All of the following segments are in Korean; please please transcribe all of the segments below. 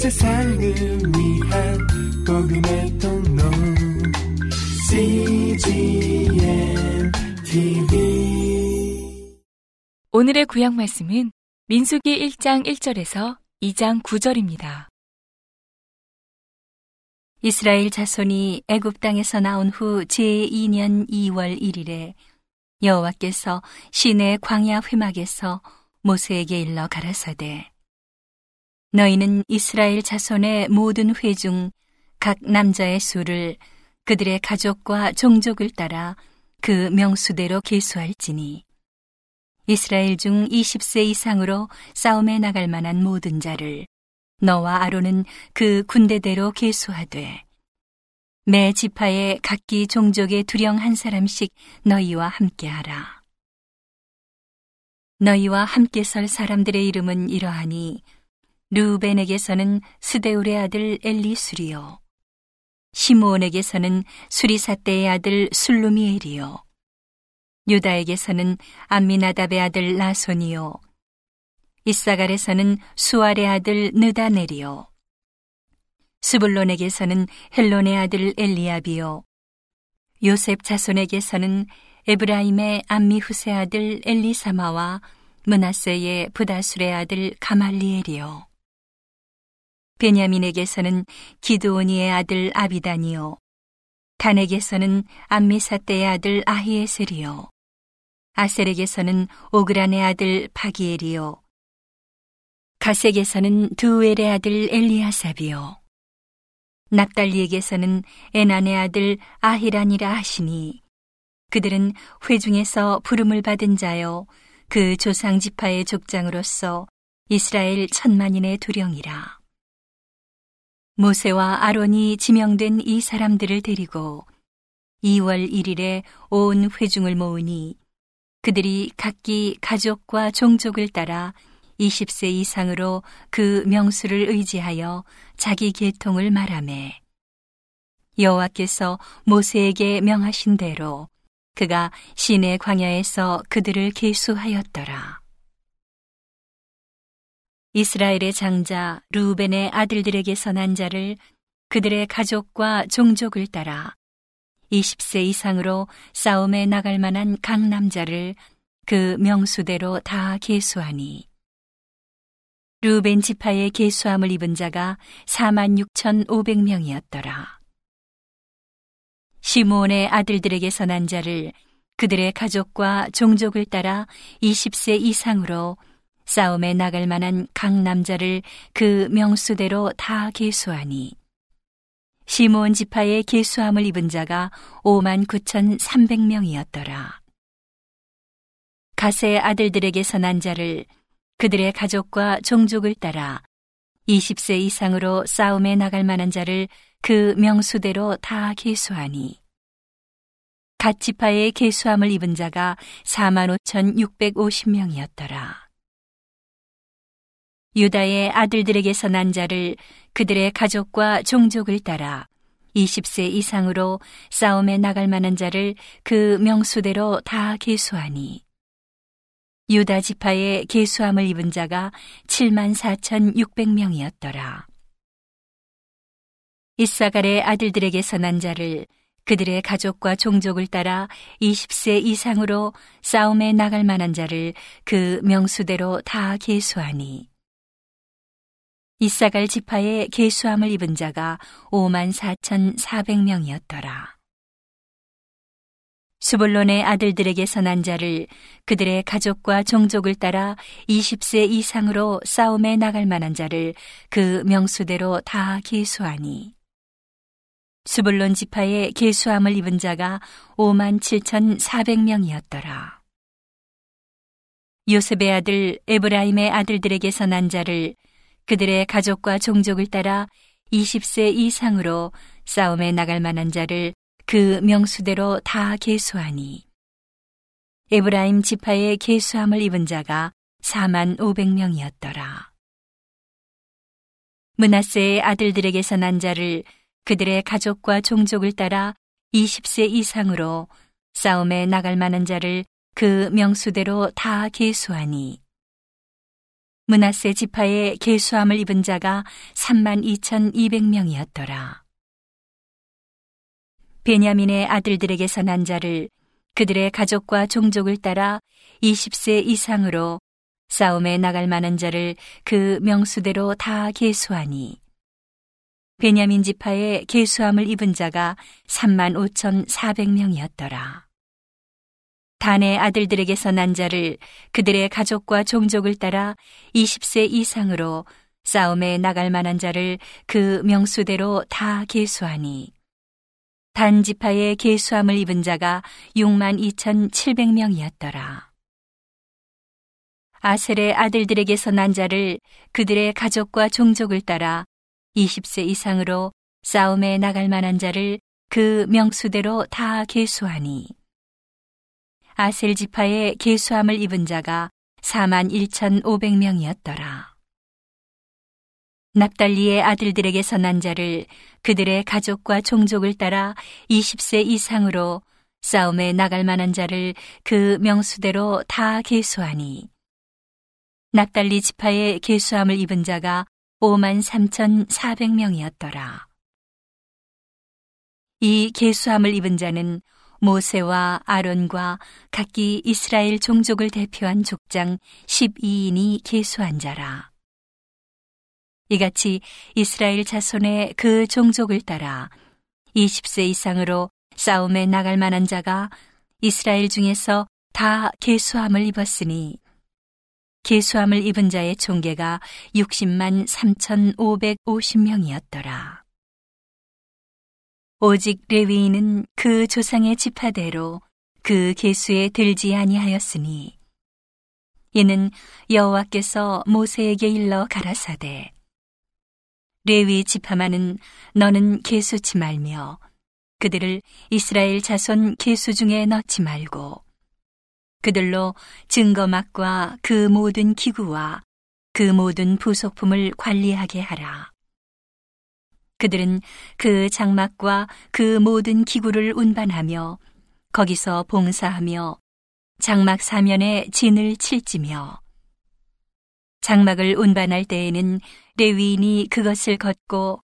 세상을 위한 복음의 통로 CGM TV 오늘의 구약 말씀은 민수기 1장 1절에서 2장 9절입니다. 이스라엘 자손이 애굽 땅에서 나온 후 제2년 2월 1일에 여호와께서 시내 광야 회막에서 모세에게 일러 가라사대 너희는 이스라엘 자손의 모든 회중 각 남자의 수를 그들의 가족과 종족을 따라 그 명수대로 계수할지니 이스라엘 중 20세 이상으로 싸움에 나갈 만한 모든 자를 너와 아론은 그 군대대로 계수하되 매 지파에 각기 종족의 두령 한 사람씩 너희와 함께하라. 너희와 함께 설 사람들의 이름은 이러하니 루벤에게서는 스데울의 아들 엘리수리요. 시므온에게서는 수리사떼의 아들 술루미엘이요. 유다에게서는 암미나답의 아들 라손이요. 이사갈에서는 수알의 아들 느다넬이요. 스불론에게서는 헬론의 아들 엘리압이요. 요셉 자손에게서는 에브라임의 암미후세 아들 엘리사마와 문하세의 부다술의 아들 가말리엘이요 베냐민에게서는 기드오니의 아들 아비다니요. 단에게서는 암미사떼의 아들 아히에셀이요. 아셀에게서는 오그란의 아들 바기엘이요. 가색에서는 두엘의 아들 엘리아삽이요. 납달리에게서는 에난의 아들 아히란이라 하시니 그들은 회중에서 부름을 받은 자요. 그 조상 지파의 족장으로서 이스라엘 천만인의 두령이라 모세와 아론이 지명된 이 사람들을 데리고 2월 1일에 온 회중을 모으니 그들이 각기 가족과 종족을 따라 20세 이상으로 그 명수를 의지하여 자기 계통을 말하매 여호와께서 모세에게 명하신 대로 그가 시내 광야에서 그들을 계수하였더라. 이스라엘의 장자 루벤의 아들들에게서 난 자를 그들의 가족과 종족을 따라 20세 이상으로 싸움에 나갈 만한 각 남자를 그 명수대로 다 계수하니 루벤 지파의 계수함을 입은 자가 46,500명이었더라. 시므온의 아들들에게서 난 자를 그들의 가족과 종족을 따라 20세 이상으로 싸움에 나갈 만한 각 남자를 그 명수대로 다 계수하니 시므온 지파의 계수함을 입은 자가 5만 9,300명이었더라. 가세 아들들에게서 난 자를 그들의 가족과 종족을 따라 20세 이상으로 싸움에 나갈 만한 자를 그 명수대로 다 계수하니 갓 지파의 계수함을 입은 자가 45,650명이었더라. 유다의 아들들에게서 난 자를 그들의 가족과 종족을 따라 20세 이상으로 싸움에 나갈 만한 자를 그 명수대로 다 계수하니 유다 지파의 계수함을 입은 자가 7만 4,600명이었더라. 이사갈의 아들들에게서 난 자를 그들의 가족과 종족을 따라 20세 이상으로 싸움에 나갈 만한 자를 그 명수대로 다 계수하니 이사갈 지파의 계수함을 입은 자가 5만 4,400명이었더라. 수볼론의 아들들에게서 난 자를 그들의 가족과 종족을 따라 20세 이상으로 싸움에 나갈 만한 자를 그 명수대로 다 계수하니 수볼론 지파의 계수함을 입은 자가 5만 7,400명이었더라. 요셉의 아들 에브라임의 아들들에게서 난 자를 그들의 가족과 종족을 따라 20세 이상으로 싸움에 나갈 만한 자를 그 명수대로 다 계수하니 에브라임 지파의 계수함을 입은 자가 4만 500명이었더라. 문하세의 아들들에게서 난 자를 그들의 가족과 종족을 따라 20세 이상으로 싸움에 나갈 만한 자를 그 명수대로 다 계수하니 문하세 지파의 계수함을 입은 자가 3만 2,200명이었더라. 베냐민의 아들들에게서 난 자를 그들의 가족과 종족을 따라 20세 이상으로 싸움에 나갈 만한 자를 그 명수대로 다 계수하니 베냐민 지파의 계수함을 입은 자가 3만 5,400명이었더라. 단의 아들들에게서 난 자를 그들의 가족과 종족을 따라 20세 이상으로 싸움에 나갈 만한 자를 그 명수대로 다 계수하니 단 지파의 계수함을 입은 자가 6만 2,700명이었더라. 아셀의 아들들에게서 난 자를 그들의 가족과 종족을 따라 20세 이상으로 싸움에 나갈 만한 자를 그 명수대로 다 계수하니 아셀 지파의 계수함을 입은 자가 4만 1,500명이었더라. 납달리의 아들들에게서 난 자를 그들의 가족과 종족을 따라 20세 이상으로 싸움에 나갈 만한 자를 그 명수대로 다 계수하니 납달리 지파의 계수함을 입은 자가 5만 3,400명이었더라. 이 계수함을 입은 자는 모세와 아론과 각기 이스라엘 종족을 대표한 족장 12인이 계수한 자라. 이같이 이스라엘 자손의 그 종족을 따라 20세 이상으로 싸움에 나갈 만한 자가 이스라엘 중에서 다 계수함을 입었으니 계수함을 입은 자의 총계가 60만 3,550명이었더라. 오직 레위인은 그 조상의 지파대로 그 계수에 들지 아니하였으니 이는 여호와께서 모세에게 일러 가라사대 레위 지파만은 너는 계수치 말며 그들을 이스라엘 자손 계수 중에 넣지 말고 그들로 증거막과 그 모든 기구와 그 모든 부속품을 관리하게 하라. 그들은 그 장막과 그 모든 기구를 운반하며 거기서 봉사하며 장막 사면에 진을 칠지며 장막을 운반할 때에는 레위인이 그것을 걷고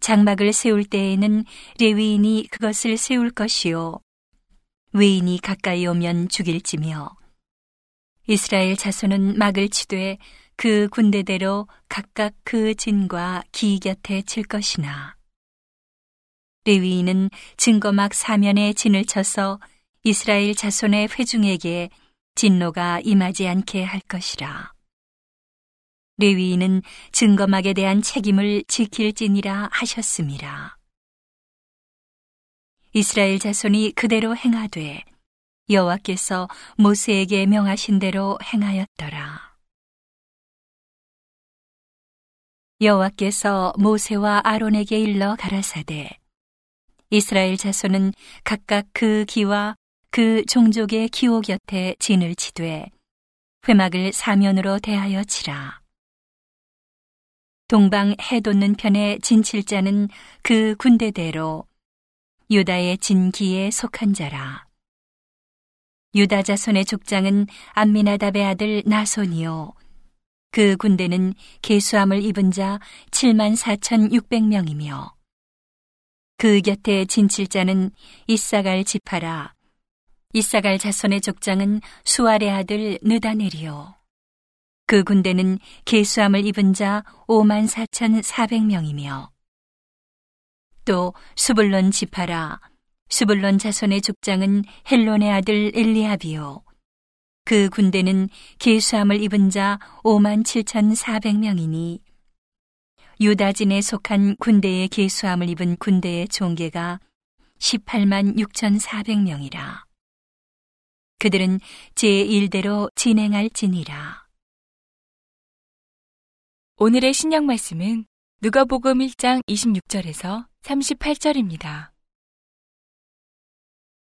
장막을 세울 때에는 레위인이 그것을 세울 것이요. 외인이 가까이 오면 죽일지며. 이스라엘 자손은 막을 치되 그 군대대로 각각 그 진과 기 곁에 칠 것이나 레위인은 증거막 사면에 진을 쳐서 이스라엘 자손의 회중에게 진노가 임하지 않게 할 것이라. 레위인은 증거막에 대한 책임을 지킬지니라 하셨습니다. 이스라엘 자손이 그대로 행하되 여호와께서 모세에게 명하신 대로 행하였더라. 여호와께서 모세와 아론에게 일러 가라사대 이스라엘 자손은 각각 그 기와 그 종족의 기호 곁에 진을 치되 회막을 사면으로 대하여 치라. 동방 해 돋는 편의 진칠자는 그 군대대로 유다의 진기에 속한 자라. 유다 자손의 족장은 암미나답의 아들 나손이요. 그 군대는 계수함을 입은 자 7만 4,600명이며 그 곁에 진칠자는 이사갈 지파라. 이사갈 자손의 족장은 수알의 아들 느다넬이요. 그 군대는 계수함을 입은 자 5만 4,400명이며 또 수불론 지파라 수불론 자손의 족장은 헬론의 아들 엘리아비요 그 군대는 계수함을 입은 자 5만 7,400명이니 유다진에 속한 군대의 계수함을 입은 군대의 종계가 18만 6,400명이라. 그들은 제1대로 진행할 지니라. 오늘의 신약 말씀은 누가복음 1장 26절에서 38절입니다.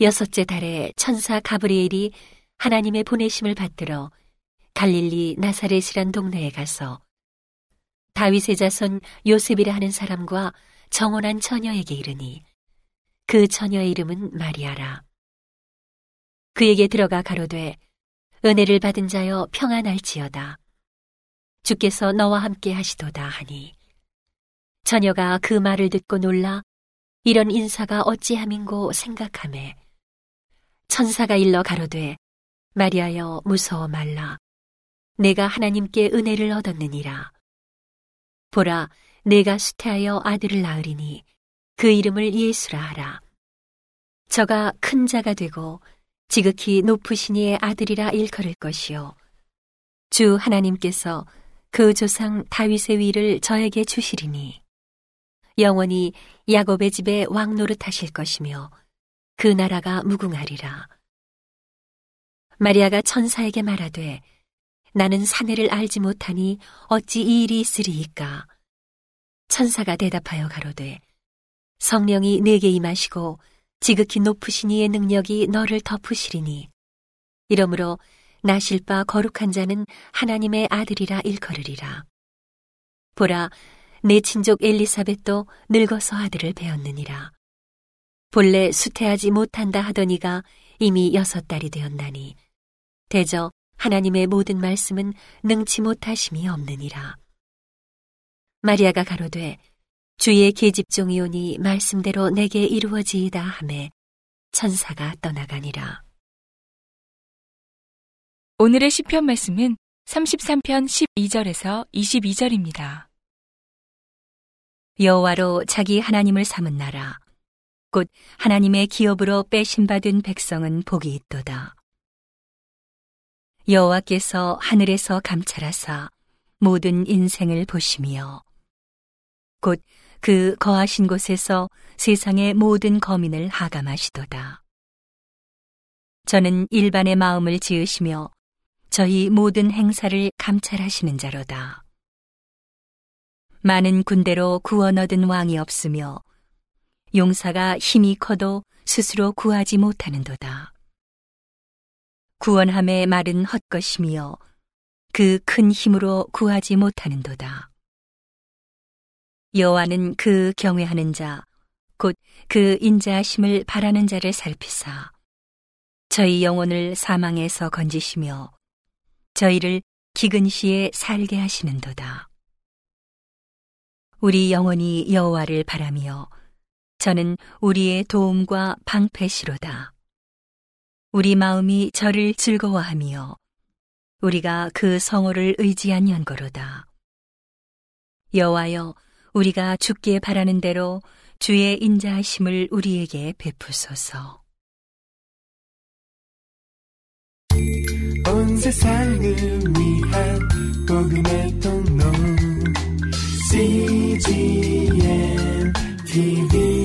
여섯째 달에 천사 가브리엘이 하나님의 보내심을 받들어 갈릴리 나사렛이란 동네에 가서 다윗의 자손 요셉이라 하는 사람과 정원한 처녀에게 이르니 그 처녀의 이름은 마리아라. 그에게 들어가 가로되 은혜를 받은 자여 평안할지어다. 주께서 너와 함께 하시도다 하니 처녀가 그 말을 듣고 놀라 이런 인사가 어찌함인고 생각하매 천사가 일러 가로되 마리아여 무서워 말라. 내가 하나님께 은혜를 얻었느니라. 보라 내가 수태하여 아들을 낳으리니 그 이름을 예수라 하라. 저가 큰 자가 되고 지극히 높으신 이의 아들이라 일컬을 것이요. 주 하나님께서 그 조상 다윗의 위를 저에게 주시리니 영원히 야곱의 집에 왕 노릇하실 것이며 그 나라가 무궁하리라. 마리아가 천사에게 말하되 나는 사내를 알지 못하니 어찌 이 일이 있으리이까. 천사가 대답하여 가로되 성령이 내게 임하시고 지극히 높으신 이의 능력이 너를 덮으시리니 이러므로 나실 바 거룩한 자는 하나님의 아들이라 일컬으리라. 보라, 내 친족 엘리사벳도 늙어서 아들을 배웠느니라. 본래 수태하지 못한다 하더니가 이미 여섯 달이 되었나니 대저 하나님의 모든 말씀은 능치 못하심이 없느니라. 마리아가 가로되 주의 계집종이 오니 말씀대로 내게 이루어지이다 하매 천사가 떠나가니라. 오늘의 시편 말씀은 33편 12절에서 22절입니다. 여호와로 자기 하나님을 삼은 나라 곧 하나님의 기업으로 빼신 받은 백성은 복이 있도다. 여호와께서 하늘에서 감찰하사 모든 인생을 보시며 곧 그 거하신 곳에서 세상의 모든 거민을 하감하시도다. 저는 일반의 마음을 지으시며 저희 모든 행사를 감찰하시는 자로다. 많은 군대로 구원 얻은 왕이 없으며 용사가 힘이 커도 스스로 구하지 못하는도다. 구원함의 말은 헛것이며 그 큰 힘으로 구하지 못하는도다. 여호와는 그 경외하는 자, 곧 그 인자하심을 바라는 자를 살피사 저희 영혼을 사망에서 건지시며 저희를 기근 시에 살게 하시는도다. 우리 영혼이 여호와를 바라며 저는 우리의 도움과 방패시로다. 우리 마음이 저를 즐거워하며 우리가 그 성호를 의지한 연거로다. 여호와여 우리가 죽기에 바라는 대로 주의 인자하심을 우리에게 베푸소서. 온 세상을 위한 복음의 통로 CGM TV